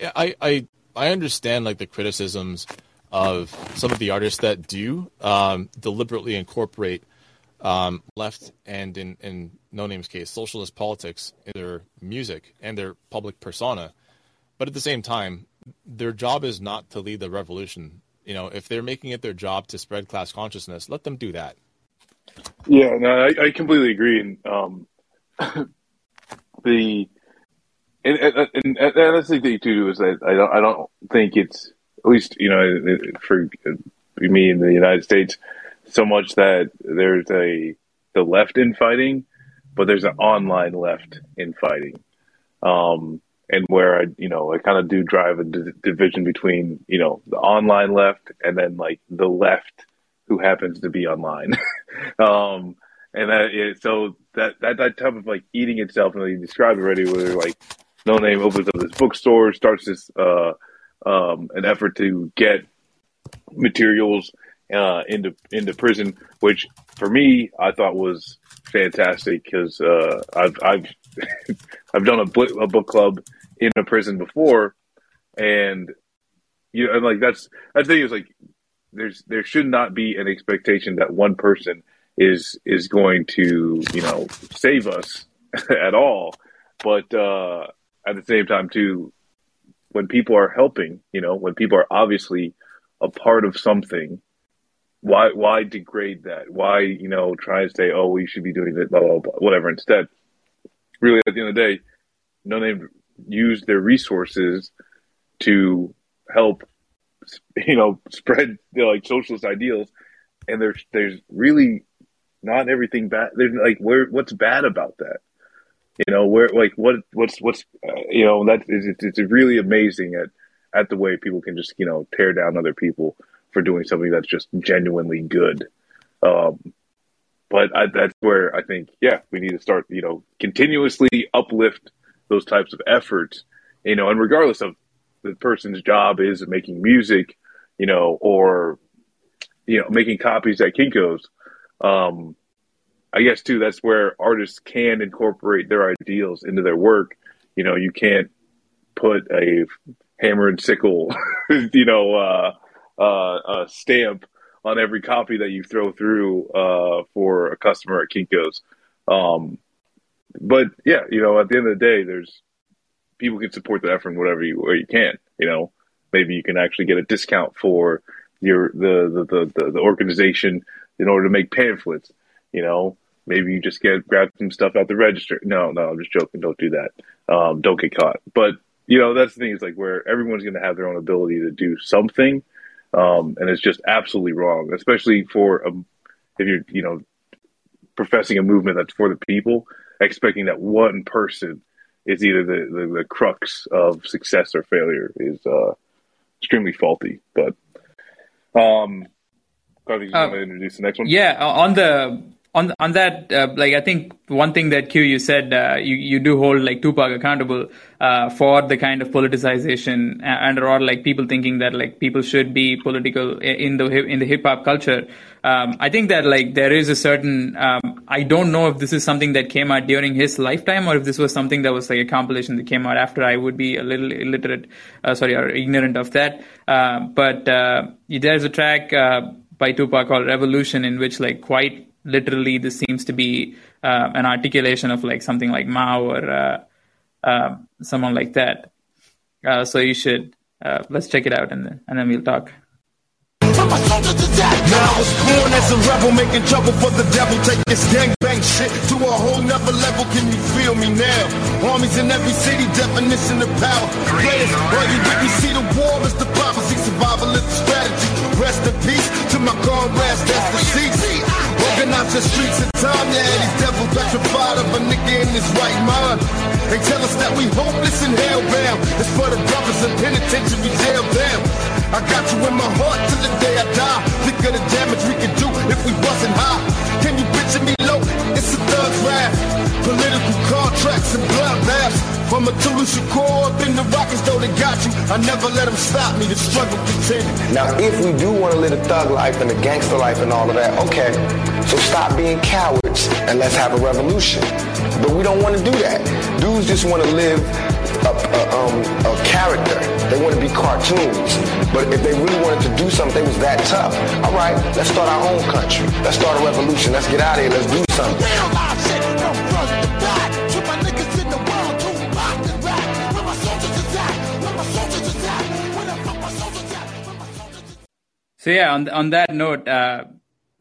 I I I understand like the criticisms of some of the artists that do um, deliberately incorporate um, left and in, in Noname's case, socialist politics in their music and their public persona. But at the same time, their job is not to lead the revolution. You know, if they're making it their job to spread class consciousness, let them do that. Yeah, no, I, I completely agree. And um, *laughs* the and, and, and, and that's the thing too is that I don't I don't think it's at least you know for me in the United States so much that there's a the left in fighting, but there's an online left in fighting, um, and where I you know I kind of do drive a d- division between you know the online left and then like the left who happens to be online, *laughs* um, and that is, so that that that type of like eating itself and you described already where like Noname opens up this bookstore starts this uh, um, an effort to get materials uh, into into prison, which for me I thought was fantastic because uh, I've I've *laughs* I've done a book club in a prison before, and you know, and like that's that's the thing is like there's there should not be an expectation that one person is is going to you know save us *laughs* at all, but uh, at the same time too, when people are helping, you know, when people are obviously a part of something why why degrade that? Why you know try and say, oh, we should be doing this, blah blah blah, whatever. Instead, really, at the end of the day, Noname use their resources to help, you know, spread you know, like socialist ideals, and there's there's really not everything bad. There's like where what's bad about that? You know, where like what what's what's uh, you know that is it's, it's really amazing at at the way people can just you know tear down other people for doing something that's just genuinely good. Um, but I, that's where I think, yeah, we need to start, you know, continuously uplift those types of efforts, you know, and regardless of the person's job is making music, you know, or, you know, making copies at Kinko's, um, I guess too, that's where artists can incorporate their ideals into their work. You know, you can't put a hammer and sickle, *laughs* you know, uh, uh, a stamp on every copy that you throw through uh, for a customer at Kinko's. Um, but yeah, you know, at the end of the day, there's people can support the effort in whatever you where you can. You know, maybe you can actually get a discount for your the the, the, the organization in order to make pamphlets. You know, maybe you just get grab some stuff out the register. No, no, I'm just joking. Don't do that. Um, don't get caught. But you know, that's the thing is like where everyone's going to have their own ability to do something um, and it's just absolutely wrong, especially for a, if you're you know professing a movement that's for the people, expecting that one person is either the, the, the crux of success or failure is uh, extremely faulty. But um, I think you want to introduce the next one. Yeah, on the on on that, uh, like I think one thing that Q you said, uh, you you do hold like Tupac accountable uh, for the kind of politicization and or like people thinking that like people should be political in the in the hip hop culture. Um, I think that like there is a certain um, I don't know if this is something that came out during his lifetime or if this was something that was like a compilation that came out after. I would be a little illiterate, uh, sorry, or ignorant of that. Uh, but uh, there's a track by Tupac called Revolution in which like quite literally this seems to be uh, an articulation of like something like Mao or uh, uh, someone like that. Uh, so you should uh, let's check it out and then and then we'll talk. Now I was born as a rebel, making trouble for the devil, taking gang bang shit to a whole nother level. Can you feel me now? Armies in every city, definition of power. Players, all you didn't see the war is the prophecy, survival is the strategy. Rest in peace to my comrades, that's the cease. Organize the streets of time, yeah, these devils petrified of a nigga in his right mind. They tell us that we hopeless and hellbound. It's for the brothers in penitentiary jail down. I got you in my heart till the day I die. Think of the damage we could do if we wasn't high. Can you picture me low? It's a thug's rap. Political contracts and bloodbaths. From a Toulouse Shakur, then the Rockets, though they got you. I never let them stop me, the struggle continues. Now, if we do want to live a thug life and a gangster life and all of that, okay, so stop being cowards and let's have a revolution. But we don't want to do that. Dudes just want to live a, a, um, a character. They want to be cartoons. But if they really wanted to do something, they was that tough. All right, let's start our own country. Let's start a revolution. Let's get out of here. Let's do something. Real life shit, no front to back. To my niggas in the world, to rock and rap. When my soldiers attack, when my soldiers attack, when I fuck my soldiers attack, when my soldiers attack. So yeah, on on that note, uh,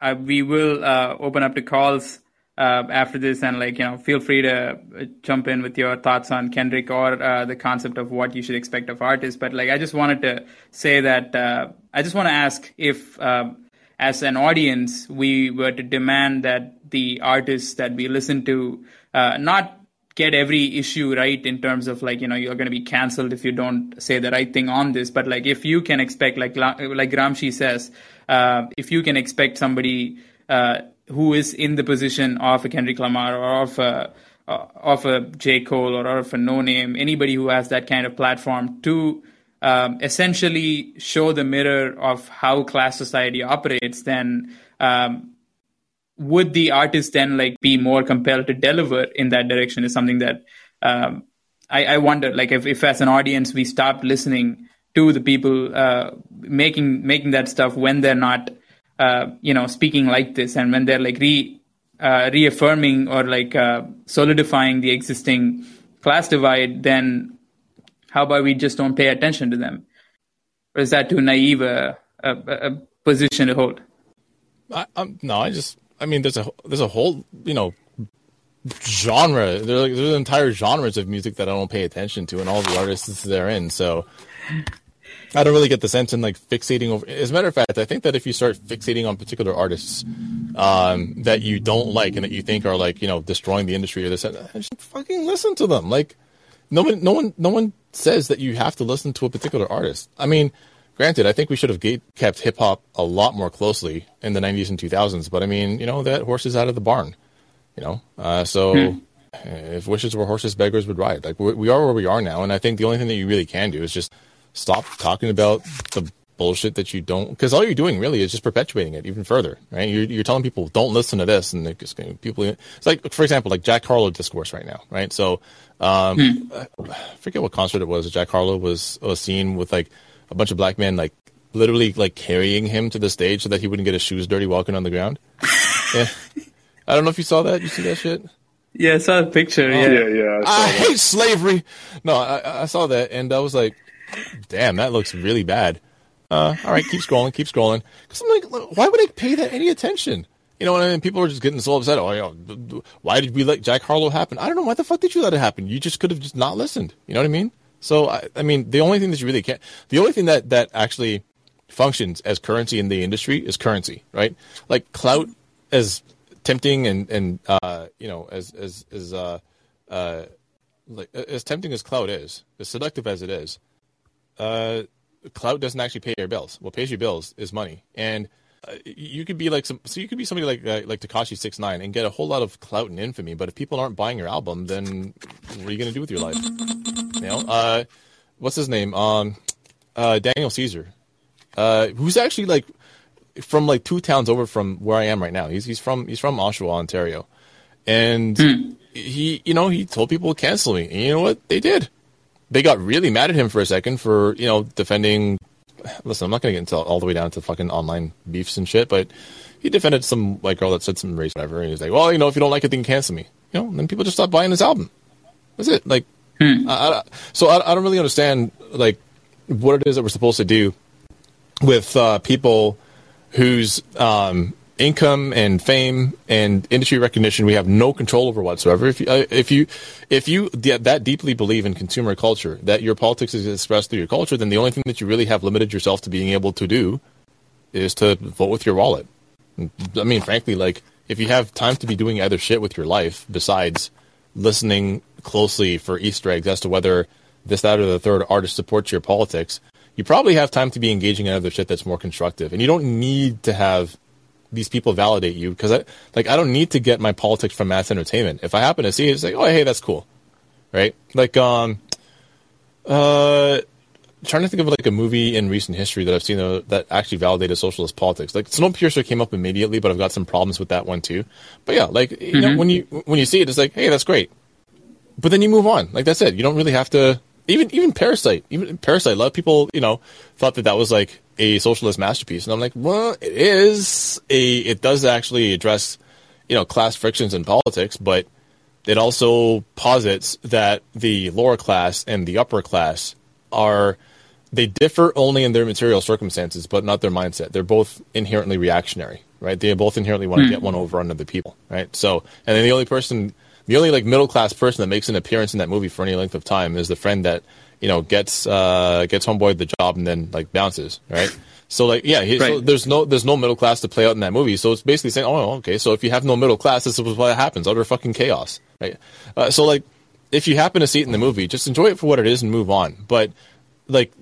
uh, we will uh, open up to calls uh, after this, and like you know, feel free to uh, jump in with your thoughts on Kendrick or uh, the concept of what you should expect of artists. But like, I just wanted to say that uh, I just want to ask if, um, as an audience, we were to demand that the artists that we listen to uh, not get every issue right in terms of like you know you're going to be cancelled if you don't say the right thing on this but like if you can expect like like Gramsci says if you can expect somebody uh, who is in the position of a Kendrick Lamar or of a of a J. Cole or of a Noname anybody who has that kind of platform to um, essentially show the mirror of how class society operates then um, would the artist then like be more compelled to deliver in that direction is something that um, I, I wonder like if, if as an audience we stop listening to the people uh, making making that stuff when they're not uh, you know speaking like this and when they're like re uh, reaffirming or like uh, solidifying the existing class divide then how about we just don't pay attention to them or is that too naive a, a, a position to hold I, I'm, no, I just, I mean, there's a there's a whole you know genre. There, like, there's entire genres of music that I don't pay attention to, and all the artists they're in. So I don't really get the sense in like fixating over. As a matter of fact, I think that if you start fixating on particular artists um, that you don't like and that you think are like you know destroying the industry or this, just fucking listen to them. Like no one, no one, no one says that you have to listen to a particular artist. I mean, granted, I think we should have gate- kept hip hop a lot more closely in the '90s and 2000s. But I mean, you know, that horse is out of the barn. You know, uh, so if wishes were horses, beggars would ride. Like we are where we are now, and I think the only thing that you really can do is just stop talking about the bullshit that you don't, because all you're doing really is just perpetuating it even further, right? You're, you're telling people don't listen to this, and it's gonna- people. It's like, for example, like Jack Harlow discourse right now, right? So, um, I forget what concert it was. Jack Harlow was was seen with like a bunch of black men, like literally like carrying him to the stage so that he wouldn't get his shoes dirty walking on the ground. *laughs* yeah. I don't know if you saw that. You see that shit? yeah i saw the picture yeah, Yeah, yeah. I I hate slavery. No, I, I saw that and I was like, damn, that looks really bad. Uh, all right, keep scrolling, keep scrolling. Because I'm like, why would I pay that any attention? You know what I mean? People are just getting so upset. Oh, why did we let Jack Harlow happen? I don't know. Why the fuck did you let it happen? You just could have just not listened. You know what I mean? So, I, I mean, the only thing that you really can't, the only thing that, that actually functions as currency in the industry is currency, right? Like clout as tempting and, and, uh, you know, as, as, as, uh, uh, like as tempting as clout is, as seductive as it is, uh, clout doesn't actually pay your bills. What pays your bills is money, and uh, you could be like some. So you could be somebody like uh, like Tekashi Six Nine and get a whole lot of clout and infamy. But if people aren't buying your album, then what are you going to do with your life? You know, uh, what's his name? Um, uh, Daniel Caesar, uh, who's actually like from like two towns over from where I am right now. He's he's from he's from Oshawa, Ontario, and he you know he told people to cancel me. And you know what they did? They got really mad at him for a second for you know defending. Listen, I'm not going to get into all the way down to fucking online beefs and shit, but he defended some white girl that said some race whatever, and he's like, "Well, you know, if you don't like it, then cancel me." You know, and then people just stopped buying his album. That's it. Like, I, I, so I, I don't really understand like what it is that we're supposed to do with uh, people whose um, income and fame and industry recognition we have no control over whatsoever. If you, uh, if you if you that deeply believe in consumer culture, that your politics is expressed through your culture, then the only thing that you really have limited yourself to being able to do is to vote with your wallet. I mean, frankly, like if you have time to be doing other shit with your life besides listening closely for Easter eggs as to whether this, that, or the third artist supports your politics, you probably have time to be engaging in other shit that's more constructive. And you don't need to have these people validate you because I like I don't need to get my politics from mass entertainment. If I happen to see it, it's like, oh hey, that's cool. right? Like um, uh, trying to think of like a movie in recent history that I've seen that actually validated socialist politics. Like Snowpiercer came up immediately, but I've got some problems with that one too. But yeah, like you know, Mhm. when you when you see it, it's like, hey, that's great. But then you move on. Like that's it. You don't really have to. Even even Parasite, even Parasite. A lot of people, you know, thought that that was like a socialist masterpiece, and I'm like, well, it is a. It does actually address, you know, class frictions in politics, but it also posits that the lower class and the upper class are they differ only in their material circumstances, but not their mindset. They're both inherently reactionary, right? They both inherently want to Hmm. get one over on other people, right? So, and then the only person, the only like middle class person that makes an appearance in that movie for any length of time is the friend that you know gets uh gets homeboy the job and then like bounces, right? So like yeah, he, so there's no there's no middle class to play out in that movie. So it's basically saying, oh okay, so if you have no middle class, this is what happens, utter fucking chaos, right? Uh, so like if you happen to see it in the movie, just enjoy it for what it is and move on. But like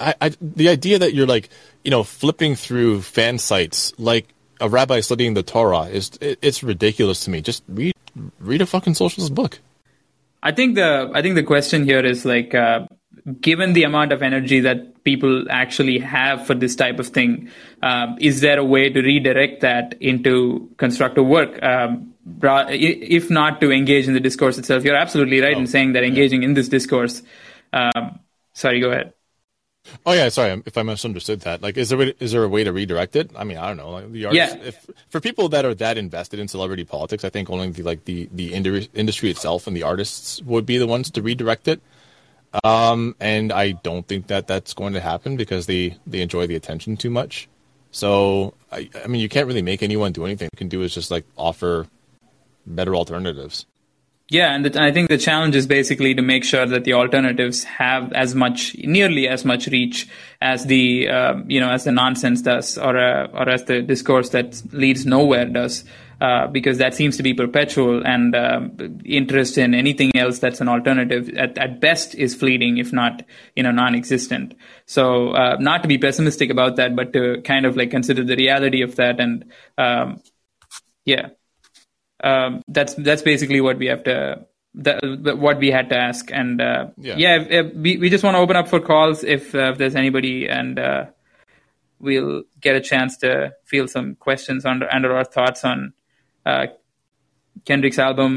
I, I the idea that you're like you know flipping through fan sites like a rabbi studying the Torah is it, it's ridiculous to me. Just read read a fucking socialist book. I think the I think the question here is like, uh, given the amount of energy that people actually have for this type of thing, um, is there a way to redirect that into constructive work? Um, if not to engage in the discourse itself, you're absolutely right in saying that engaging in this discourse. Um, sorry, go ahead. Oh yeah, sorry if I misunderstood that. Like, is there a- is there a way to redirect it? I mean, I don't know. Like the artists, Yeah. if, for people that are that invested in celebrity politics, I think only the like the the industry, industry itself and the artists would be the ones to redirect it. Um, and I don't think that that's going to happen because they they enjoy the attention too much. So I, I mean, you can't really make anyone do anything. You can do is just like offer better alternatives. Yeah, and the, I think the challenge is basically to make sure that the alternatives have as much, nearly as much reach as the, uh, you know, as the nonsense does, or uh, or as the discourse that leads nowhere does, uh, because that seems to be perpetual, and uh, interest in anything else that's an alternative at, at best is fleeting, if not, you know, non-existent. So, uh, not to be pessimistic about that, but to kind of like consider the reality of that, and um, yeah um, that's that's basically what we have to that, what we had to ask and uh, Yeah. yeah, if, if we, we just want to open up for calls if, uh, if there's anybody and uh, we'll get a chance to feel some questions under under our thoughts on uh, Kendrick's album